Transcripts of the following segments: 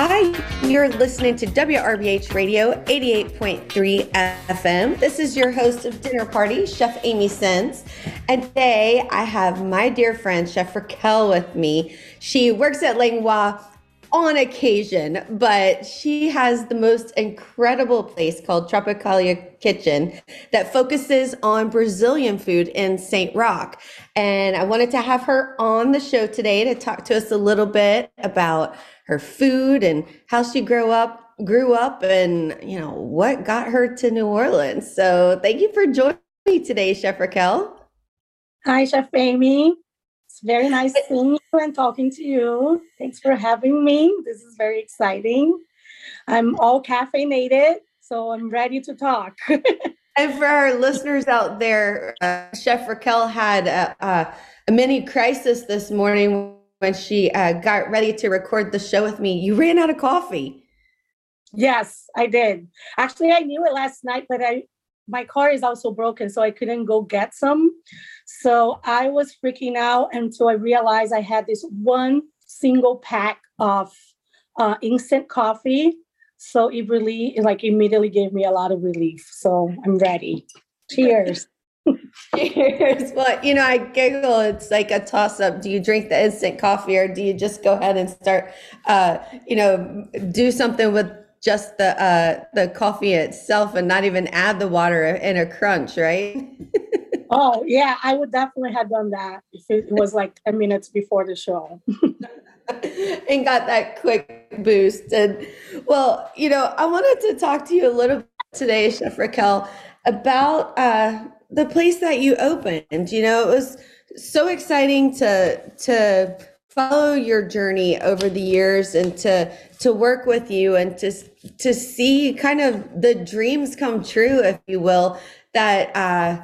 Hi, you're listening to WRBH Radio 88.3 FM. This is your host of Dinner Party, Chef Amy Sins. And today I have my dear friend, Chef Raquel, with me. She works at Langlois on occasion, but she has the most incredible place called Tropicalia Kitchen that focuses on Brazilian food in St. Roch. And I wanted to have her on the show today to talk to us a little bit about her food and how she grew up grew up and you know what got her to New Orleans. So thank you for joining me today, Chef Raquel. Hi, Chef Amy. It's very nice seeing you and talking to you. Thanks for having me. This is very exciting. I'm all caffeinated, so I'm ready to talk. and for our listeners out there, uh, Chef Raquel had a, a, a mini crisis this morning when she uh, got ready to record the show with me, you ran out of coffee. Yes, I did. Actually, I knew it last night, but I my car is also broken, so I couldn't go get some. So I was freaking out until I realized I had this one single pack of uh, instant coffee. So it really, like, immediately gave me a lot of relief. So I'm ready. Cheers. Cheers. Well, you know, I giggle. It's like a toss up. Do you drink the instant coffee or do you just go ahead and start, uh, you know, do something with just the uh, the coffee itself and not even add the water in a crunch, right? oh yeah, I would definitely have done that if it was like 10 minutes before the show. and got that quick boost. And well, you know, I wanted to talk to you a little bit today, Chef Raquel, about uh, the place that you opened. You know, it was so exciting to to follow your journey over the years and to to work with you and to to see kind of the dreams come true, if you will. That uh,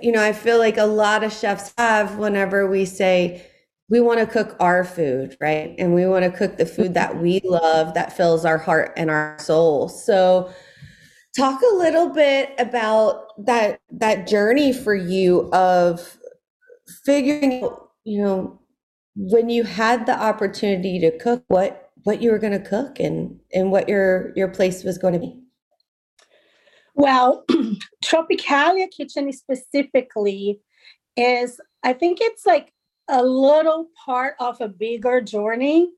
you know, I feel like a lot of chefs have whenever we say we want to cook our food, right? And we want to cook the food that we love that fills our heart and our soul. So talk a little bit about that that journey for you of figuring out you know when you had the opportunity to cook what what you were going to cook and and what your your place was going to be well tropicalia kitchen specifically is i think it's like a little part of a bigger journey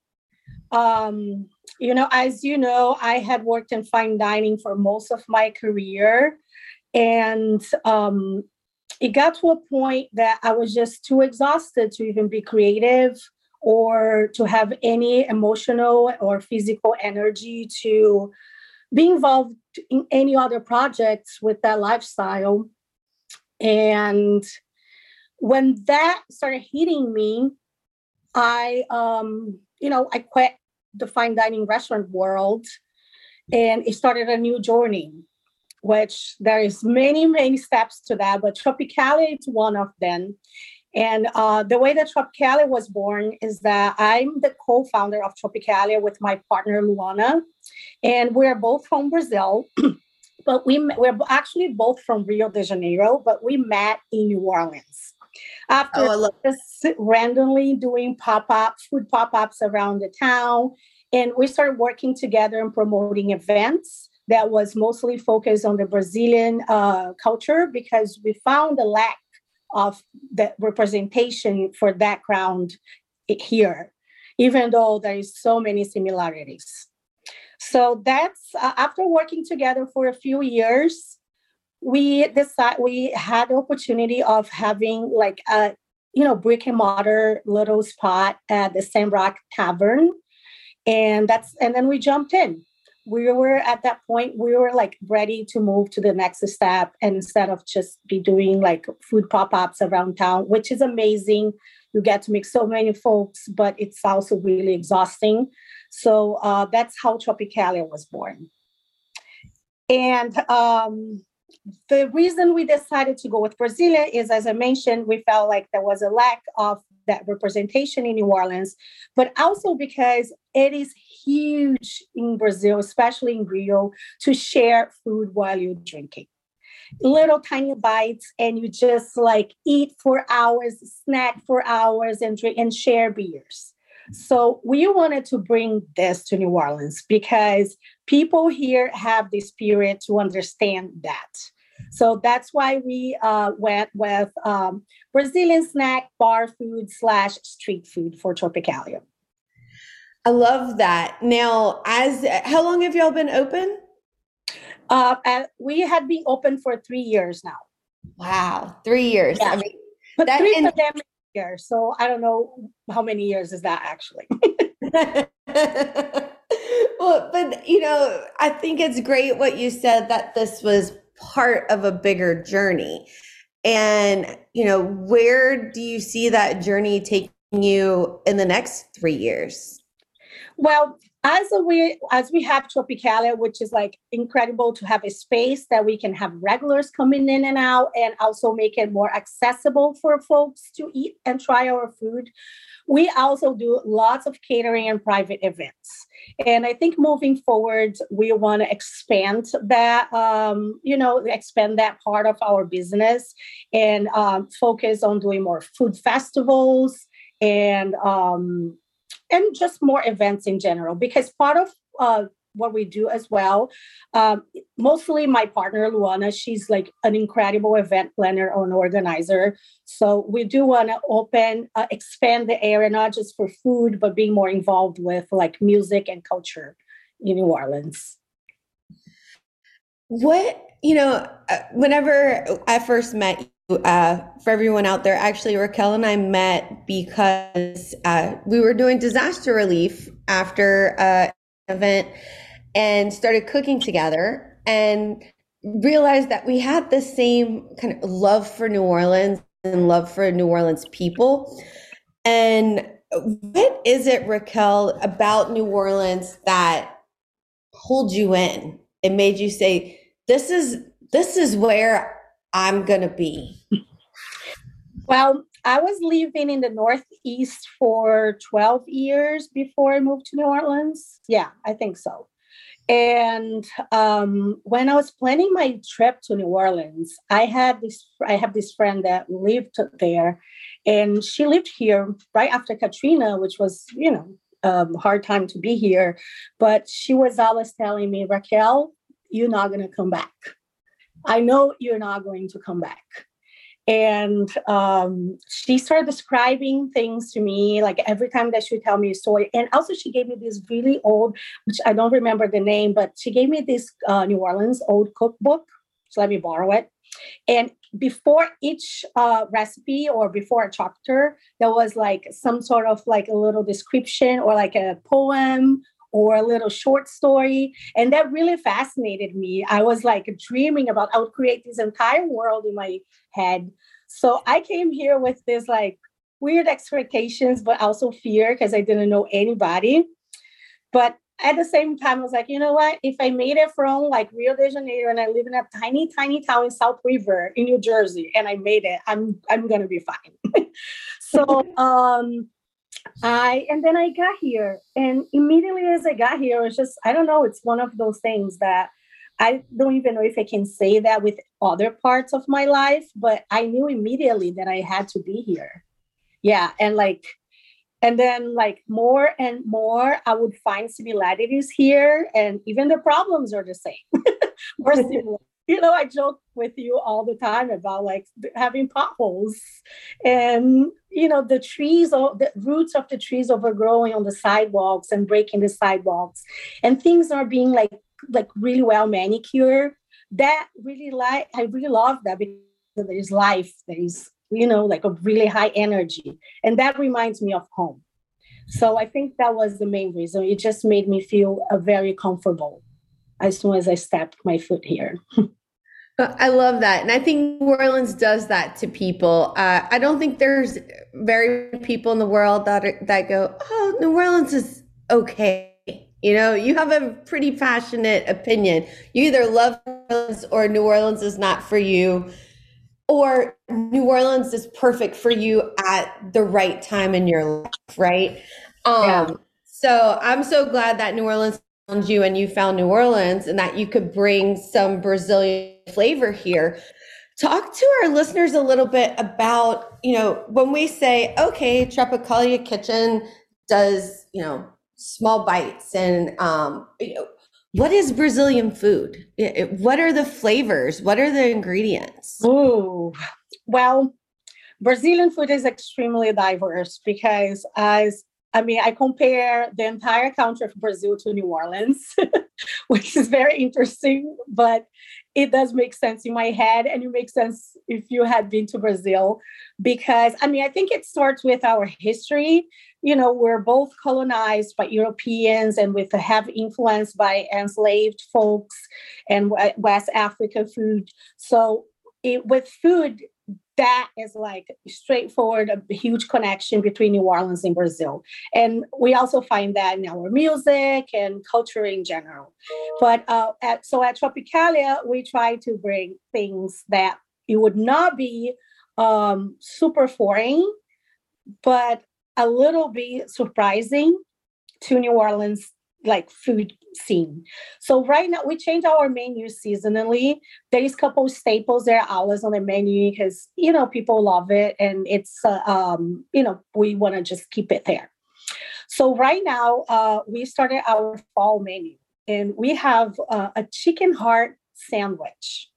um you know, as you know, I had worked in fine dining for most of my career. And um, it got to a point that I was just too exhausted to even be creative or to have any emotional or physical energy to be involved in any other projects with that lifestyle. And when that started hitting me, I, um, you know, I quit the fine dining restaurant world and it started a new journey which there is many many steps to that but tropicalia is one of them and uh, the way that tropicalia was born is that i'm the co-founder of tropicalia with my partner luana and we're both from brazil but we, we're actually both from rio de janeiro but we met in new orleans after oh, just randomly doing pop-up food pop-ups around the town. And we started working together and promoting events that was mostly focused on the Brazilian uh, culture because we found a lack of the representation for that ground here, even though there is so many similarities. So that's uh, after working together for a few years, we decided we had the opportunity of having like a you know brick and mortar little spot at the St. Roch Tavern, and that's and then we jumped in. We were at that point we were like ready to move to the next step and instead of just be doing like food pop-ups around town, which is amazing. You get to meet so many folks, but it's also really exhausting. So uh, that's how Tropicalia was born. And um, the reason we decided to go with Brazilian is, as I mentioned, we felt like there was a lack of that representation in New Orleans, but also because it is huge in Brazil, especially in Rio, to share food while you're drinking. Little tiny bites, and you just like eat for hours, snack for hours, and drink and share beers. So we wanted to bring this to New Orleans because people here have the spirit to understand that. So that's why we uh, went with um, Brazilian snack, bar food slash street food for Tropicalia. I love that. Now, as how long have y'all been open? Uh, we had been open for three years now. Wow, three years. Yeah. I mean, but that three years. So I don't know how many years is that actually. well, but you know, I think it's great what you said that this was part of a bigger journey. And, you know, where do you see that journey taking you in the next three years? Well, as we as we have Tropicalia, which is like incredible to have a space that we can have regulars coming in and out, and also make it more accessible for folks to eat and try our food. We also do lots of catering and private events. And I think moving forward, we want to expand that, um, you know, expand that part of our business and um, focus on doing more food festivals and um, and just more events in general. Because part of uh, what we do as well. Um, mostly my partner Luana, she's like an incredible event planner and organizer. So we do want to open, uh, expand the area not just for food, but being more involved with like music and culture in New Orleans. What you know, uh, whenever I first met uh, for everyone out there, actually Raquel and I met because uh, we were doing disaster relief after uh, event and started cooking together and realized that we had the same kind of love for New Orleans and love for New Orleans people. And what is it, Raquel, about New Orleans that pulled you in? It made you say, "This is this is where I'm gonna be." Well, I was living in the Northeast for 12 years before I moved to New Orleans. Yeah, I think so. And um, when I was planning my trip to New Orleans, I had this I have this friend that lived there, and she lived here right after Katrina, which was you know um, hard time to be here. But she was always telling me, Raquel, you're not going to come back. I know you're not going to come back. And um, she started describing things to me like every time that she would tell me a story. And also she gave me this really old which i don't remember the name but she gave me this uh, new orleans old cookbook. So let me borrow it. And before each uh, recipe or before a chapter there was like some sort of like a little description or like a poem or a little short story. And that really fascinated me. I was like dreaming about, I would create this entire world in my head. So I came here with this like weird expectations, but also fear because I didn't know anybody. But at the same time, I was like, you know what? If I made it from like Rio de Janeiro and I live in a tiny, tiny town in South River in New Jersey, and I made it, I'm I'm gonna be fine. so um I and then I got here, and immediately as I got here, it was just I don't know. It's one of those things that I don't even know if I can say that with other parts of my life, but I knew immediately that I had to be here. Yeah, and like, and then like more and more, I would find similarities here, and even the problems are the same or similar you know, I joke with you all the time about like having potholes and, you know, the trees or the roots of the trees overgrowing on the sidewalks and breaking the sidewalks and things are being like, like really well manicured. That really like, I really love that because there is life, there is, you know, like a really high energy. And that reminds me of home. So I think that was the main reason. It just made me feel uh, very comfortable as soon as I stepped my foot here. I love that. And I think New Orleans does that to people. Uh, I don't think there's very people in the world that are, that go, "Oh, New Orleans is okay." You know, you have a pretty passionate opinion. You either love New Orleans or New Orleans is not for you, or New Orleans is perfect for you at the right time in your life, right? Um, yeah. So I'm so glad that New Orleans you and you found New Orleans and that you could bring some Brazilian flavor here. Talk to our listeners a little bit about, you know, when we say, okay, Tropicalia Kitchen does, you know, small bites and um, you know, what is Brazilian food? What are the flavors? What are the ingredients? Oh, well, Brazilian food is extremely diverse because as I mean, I compare the entire country of Brazil to New Orleans, which is very interesting, but it does make sense in my head. And it makes sense if you had been to Brazil, because I mean, I think it starts with our history. You know, we're both colonized by Europeans and with a heavy influence by enslaved folks and West Africa food. So, it, with food, that is like straightforward, a huge connection between New Orleans and Brazil. And we also find that in our music and culture in general. But uh, at, so at Tropicalia, we try to bring things that it would not be um, super foreign, but a little bit surprising to New Orleans like food scene. So right now we change our menu seasonally. There is a couple staples there always on the menu because you know people love it and it's uh, um you know we want to just keep it there. So right now uh, we started our fall menu and we have uh, a chicken heart sandwich.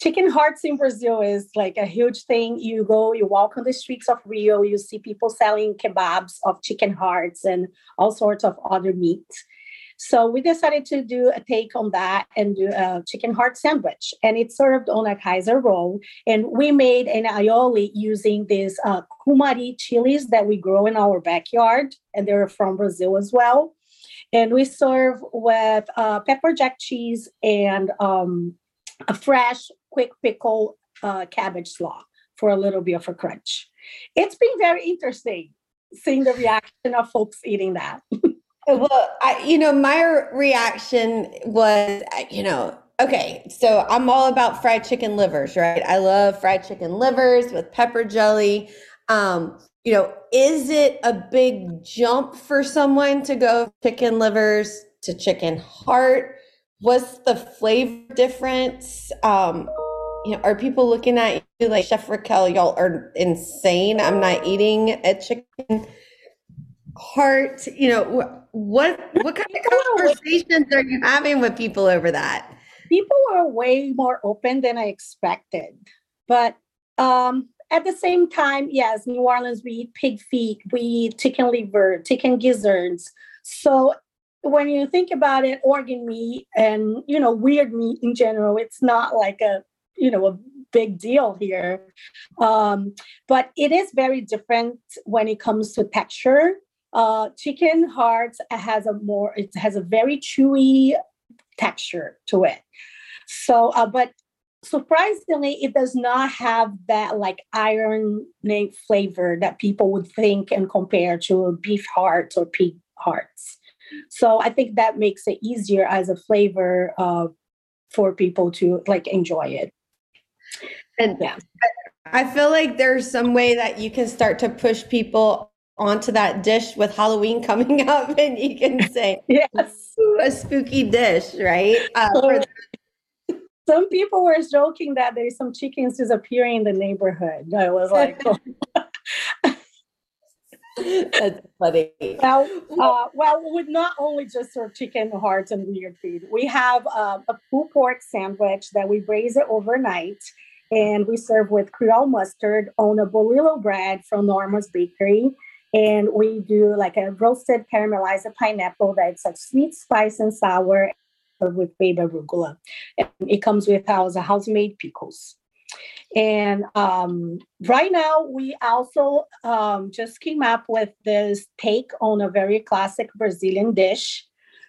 Chicken hearts in Brazil is like a huge thing. You go, you walk on the streets of Rio, you see people selling kebabs of chicken hearts and all sorts of other meat. So we decided to do a take on that and do a chicken heart sandwich. And it's served on a Kaiser roll. And we made an aioli using these uh, cumari chilies that we grow in our backyard. And they're from Brazil as well. And we serve with uh, pepper jack cheese and um, a fresh, quick pickle uh, cabbage slaw for a little bit of a crunch. It's been very interesting seeing the reaction of folks eating that. Well, I, you know, my reaction was, you know, okay, so I'm all about fried chicken livers, right? I love fried chicken livers with pepper jelly. Um, you know, is it a big jump for someone to go chicken livers to chicken heart? What's the flavor difference? Um, you know, are people looking at you like Chef Raquel? Y'all are insane. I'm not eating a chicken heart. You know, what what kind of conversations are you having with people over that? People are way more open than I expected. But um, at the same time, yes, New Orleans, we eat pig feet, we eat chicken liver, chicken gizzards. So when you think about it, organ meat and you know weird meat in general, it's not like a you know a big deal here. Um, but it is very different when it comes to texture uh, chicken hearts has a more, it has a very chewy texture to it. So, uh, but surprisingly, it does not have that like iron flavor that people would think and compare to beef hearts or pig hearts. So I think that makes it easier as a flavor uh, for people to like enjoy it. And yeah. I feel like there's some way that you can start to push people onto that dish with Halloween coming up, and you can say, "Yes, a spooky dish," right? Uh, some people were joking that there's some chickens disappearing in the neighborhood. I was like, oh. That's funny. Well, uh, well, we would not only just serve chicken hearts and weird food. We have uh, a pulled pork sandwich that we braise it overnight, and we serve with Creole mustard on a bolillo bread from Norma's Bakery and we do like a roasted caramelized pineapple that's like sweet, spice, and sour with baby arugula. And it comes with our house-made pickles. And um, right now, we also um, just came up with this take on a very classic Brazilian dish,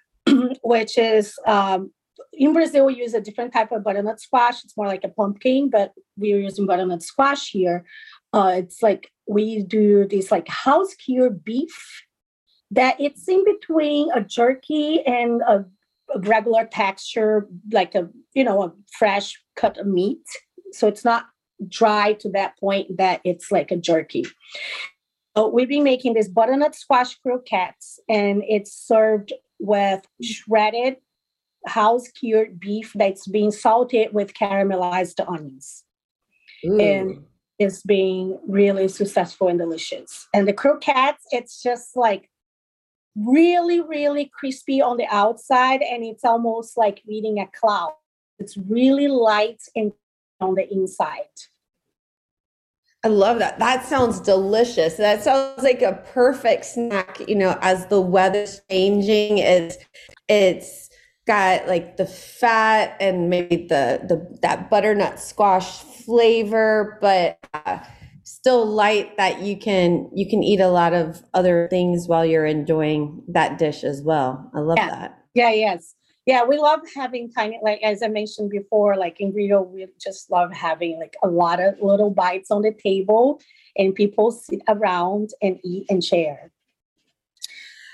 which is um, in Brazil, we use a different type of butternut squash. It's more like a pumpkin, but we're using butternut squash here. Uh, it's like we do this like house cured beef that it's in between a jerky and a, a regular texture, like a you know a fresh cut of meat. So it's not dry to that point that it's like a jerky. So we've been making this butternut squash croquettes, and it's served with shredded house cured beef that's being salted with caramelized onions. Ooh. And it's being really successful and delicious. And the croquettes, it's just like really, really crispy on the outside, and it's almost like eating a cloud. It's really light and on the inside. I love that. That sounds delicious. That sounds like a perfect snack, you know, as the weather's changing. It's it's got like the fat and maybe the the that butternut squash flavor, but uh, still light that you can you can eat a lot of other things while you're enjoying that dish as well. I love yeah. that. Yeah, yes yeah we love having tiny like as i mentioned before like in rio we just love having like a lot of little bites on the table and people sit around and eat and share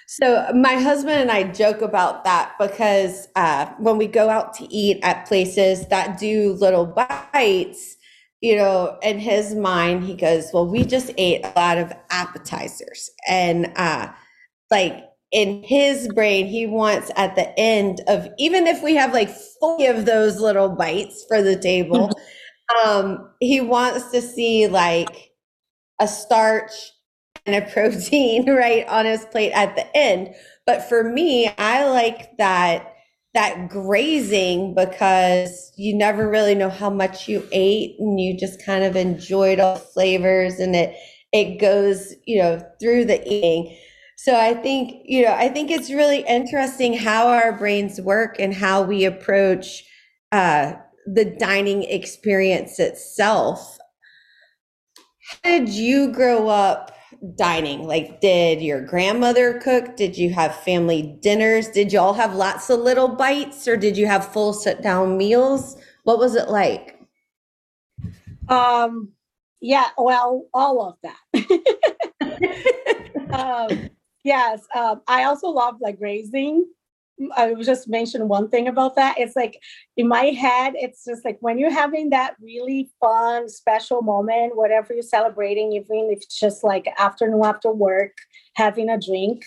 so my husband and I joke about that because uh, when we go out to eat at places that do little bites, you know, in his mind, he goes, "Well, we just ate a lot of appetizers," and uh, like in his brain, he wants at the end of even if we have like 40 of those little bites for the table, um, he wants to see like a starch a protein right on his plate at the end. But for me, I like that that grazing because you never really know how much you ate and you just kind of enjoyed all flavors and it it goes, you know, through the eating. So I think, you know, I think it's really interesting how our brains work and how we approach uh, the dining experience itself. How did you grow up dining? Like, did your grandmother cook? Did you have family dinners? Did you all have lots of little bites or did you have full sit down meals? What was it like? Um, yeah, well, all of that. um, Yes, um, I also love like grazing. I was just mention one thing about that. It's like in my head, it's just like when you're having that really fun, special moment, whatever you're celebrating, even if it's just like afternoon after work, having a drink,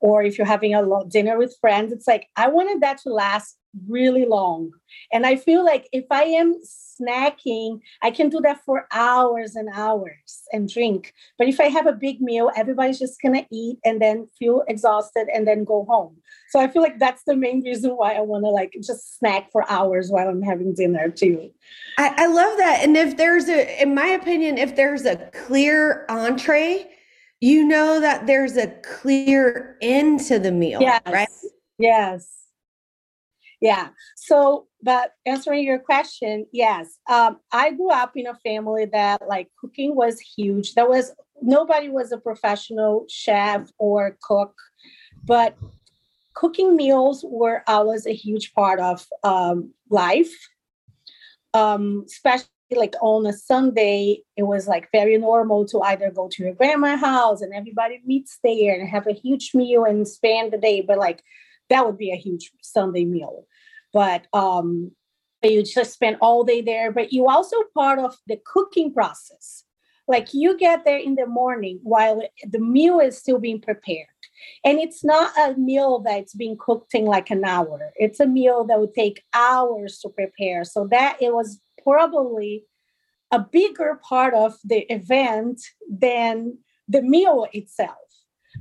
or if you're having a dinner with friends, it's like I wanted that to last really long. And I feel like if I am snacking, I can do that for hours and hours and drink. But if I have a big meal, everybody's just gonna eat and then feel exhausted and then go home. So I feel like that's the main reason why I wanna like just snack for hours while I'm having dinner too. I, I love that. And if there's a, in my opinion, if there's a clear entree, you know that there's a clear end to the meal, yes. right? Yes. Yeah. So, but answering your question, yes, um, I grew up in a family that like cooking was huge. There was nobody was a professional chef or cook, but cooking meals were always a huge part of um, life. Um, especially like on a Sunday, it was like very normal to either go to your grandma's house and everybody meets there and have a huge meal and spend the day. But like that would be a huge Sunday meal. But um, you just spend all day there. But you also part of the cooking process. Like you get there in the morning while the meal is still being prepared. And it's not a meal that's being cooked in like an hour. It's a meal that would take hours to prepare. So that it was probably a bigger part of the event than the meal itself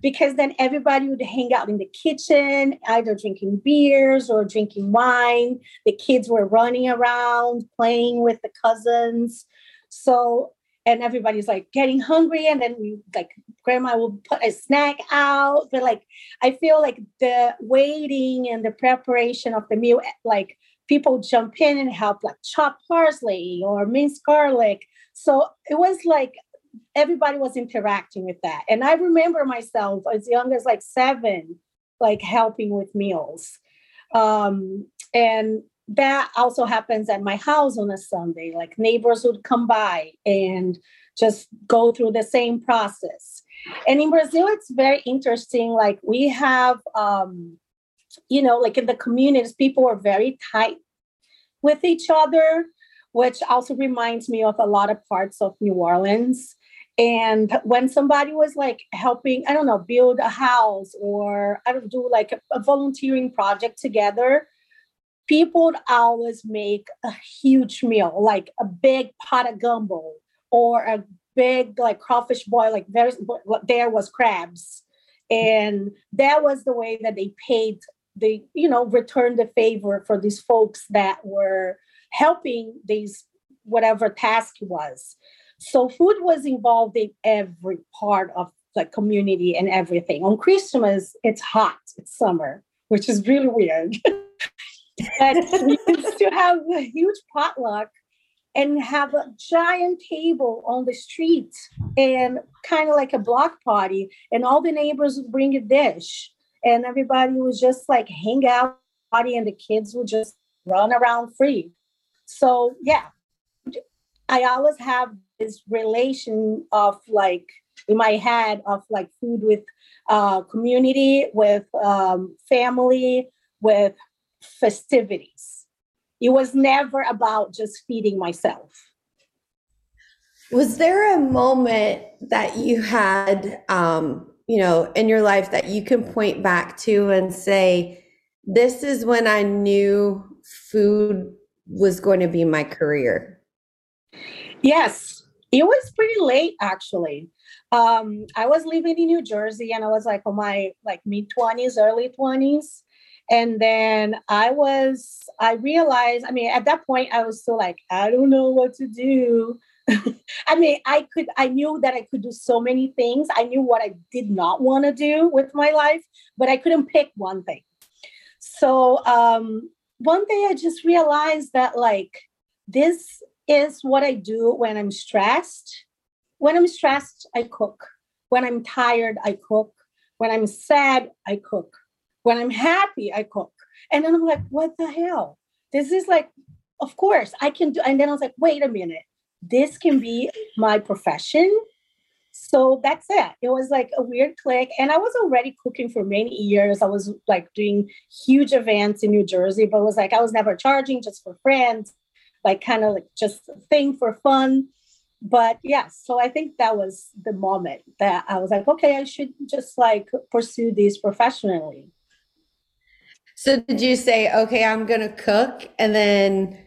because then everybody would hang out in the kitchen, either drinking beers or drinking wine. The kids were running around, playing with the cousins. So, and everybody's like getting hungry, and then we like grandma will put a snack out. But like, I feel like the waiting and the preparation of the meal, like people jump in and help, like chop parsley or minced garlic. So it was like everybody was interacting with that. And I remember myself as young as like seven, like helping with meals. Um, and that also happens at my house on a Sunday. Like neighbors would come by and just go through the same process. And in Brazil, it's very interesting. Like we have, um, you know, like in the communities, people are very tight with each other, which also reminds me of a lot of parts of New Orleans. And when somebody was like helping, I don't know, build a house or I don't do like a, a volunteering project together, people would always make a huge meal, like a big pot of gumbo or a big like crawfish boil, like there, there was crabs. And that was the way that they paid they, you know, returned the favor for these folks that were helping these whatever task was. So food was involved in every part of the community and everything. On Christmas, it's hot, it's summer, which is really weird. but we used to have a huge potluck and have a giant table on the street and kind of like a block party and all the neighbors would bring a dish and everybody would just like hang out party and the kids would just run around free so yeah i always have this relation of like in my head of like food with uh, community with um, family with festivities. It was never about just feeding myself. Was there a moment that you had, um, you know, in your life that you can point back to and say, this is when I knew food was going to be my career? Yes, it was pretty late actually. Um, I was living in New Jersey and I was like on my like mid 20s, early 20s and then i was i realized i mean at that point i was still like i don't know what to do. I mean i could i knew that i could do so many things. I knew what i did not want to do with my life but i couldn't pick one thing. So um one day i just realized that like this is what i do when i'm stressed when i'm stressed i cook when i'm tired i cook when i'm sad i cook when I'm happy, I cook. And then I'm like, what the hell? This is like, of course, I can do. And then I was like, wait a minute, this can be my profession. So that's it. It was like a weird click. And I was already cooking for many years. I was like doing huge events in New Jersey, but was like I was never charging just for friends, like kind of like just a thing for fun. But yes, so I think that was the moment that I was like, okay, I should just like pursue these professionally. So did you say, okay, I'm gonna cook and then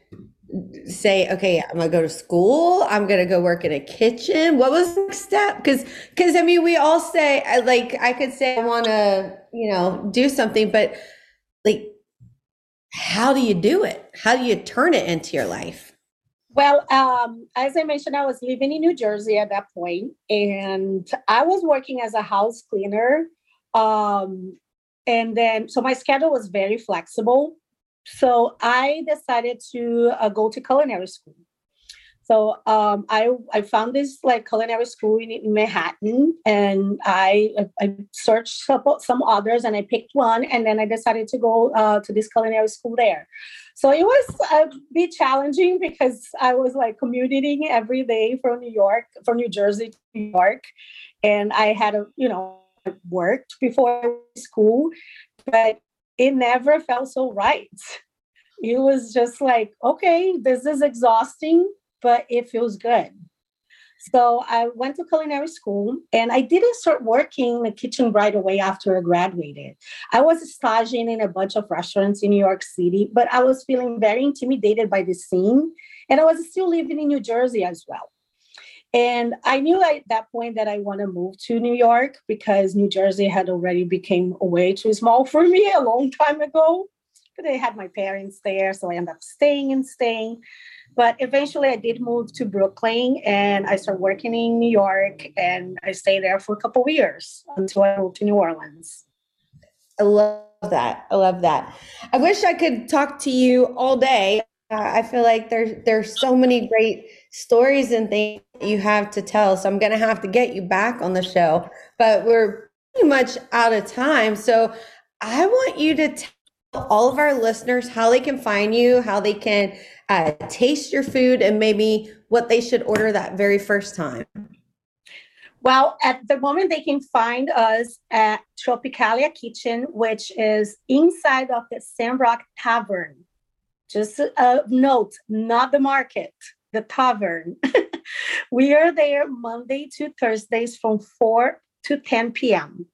say, okay, I'm gonna go to school, I'm gonna go work in a kitchen? What was the next step? Because because I mean we all say like I could say I wanna, you know, do something, but like how do you do it? How do you turn it into your life? Well, um, as I mentioned, I was living in New Jersey at that point, and I was working as a house cleaner. Um, and then so my schedule was very flexible so i decided to uh, go to culinary school so um, I, I found this like culinary school in, Manhattan and I, I searched some, some others and I picked one and then I decided to go uh, to this culinary school there. So it was a bit challenging because I was like commuting every day from New York, from New Jersey to New York. And I had a, you know, worked before school, but it never felt so right. It was just like, okay, this is exhausting, but it feels good. So I went to culinary school and I didn't start working in the kitchen right away after I graduated. I was staging in a bunch of restaurants in New York City, but I was feeling very intimidated by the scene. And I was still living in New Jersey as well. And I knew at that point that I want to move to New York because New Jersey had already became way too small for me a long time ago. But I had my parents there, so I ended up staying and staying. But eventually I did move to Brooklyn and I started working in New York and I stayed there for a couple of years until I moved to New Orleans. I love that. I love that. I wish I could talk to you all day. Uh, I feel like there's there's so many great stories and things you have to tell. So I'm going to have to get you back on the show, but we're pretty much out of time. So I want you to tell all of our listeners how they can find you, how they can uh, taste your food, and maybe what they should order that very first time. Well, at the moment, they can find us at Tropicalia Kitchen, which is inside of the St. Roch Tavern. Just a note, not the market, the tavern. we are there Monday to Thursdays from 4 to 10 p.m.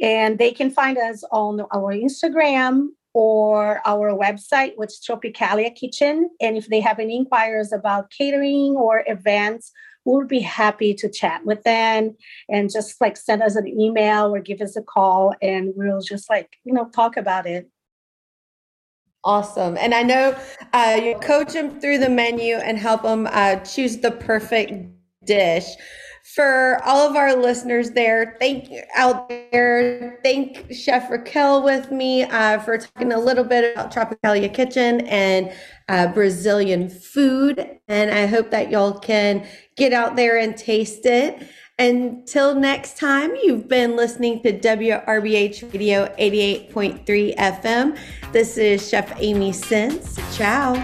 And they can find us on our Instagram or our website, which is Tropicalia Kitchen. And if they have any inquiries about catering or events, we'll be happy to chat with them and just like send us an email or give us a call and we'll just like, you know, talk about it. Awesome. And I know uh, you coach them through the menu and help them uh, choose the perfect dish. For all of our listeners there, thank you out there. Thank Chef Raquel with me uh, for talking a little bit about Tropicalia Kitchen and uh, Brazilian food. And I hope that y'all can get out there and taste it. Until next time, you've been listening to WRBH Radio 88.3 FM. This is Chef Amy Sins. Ciao.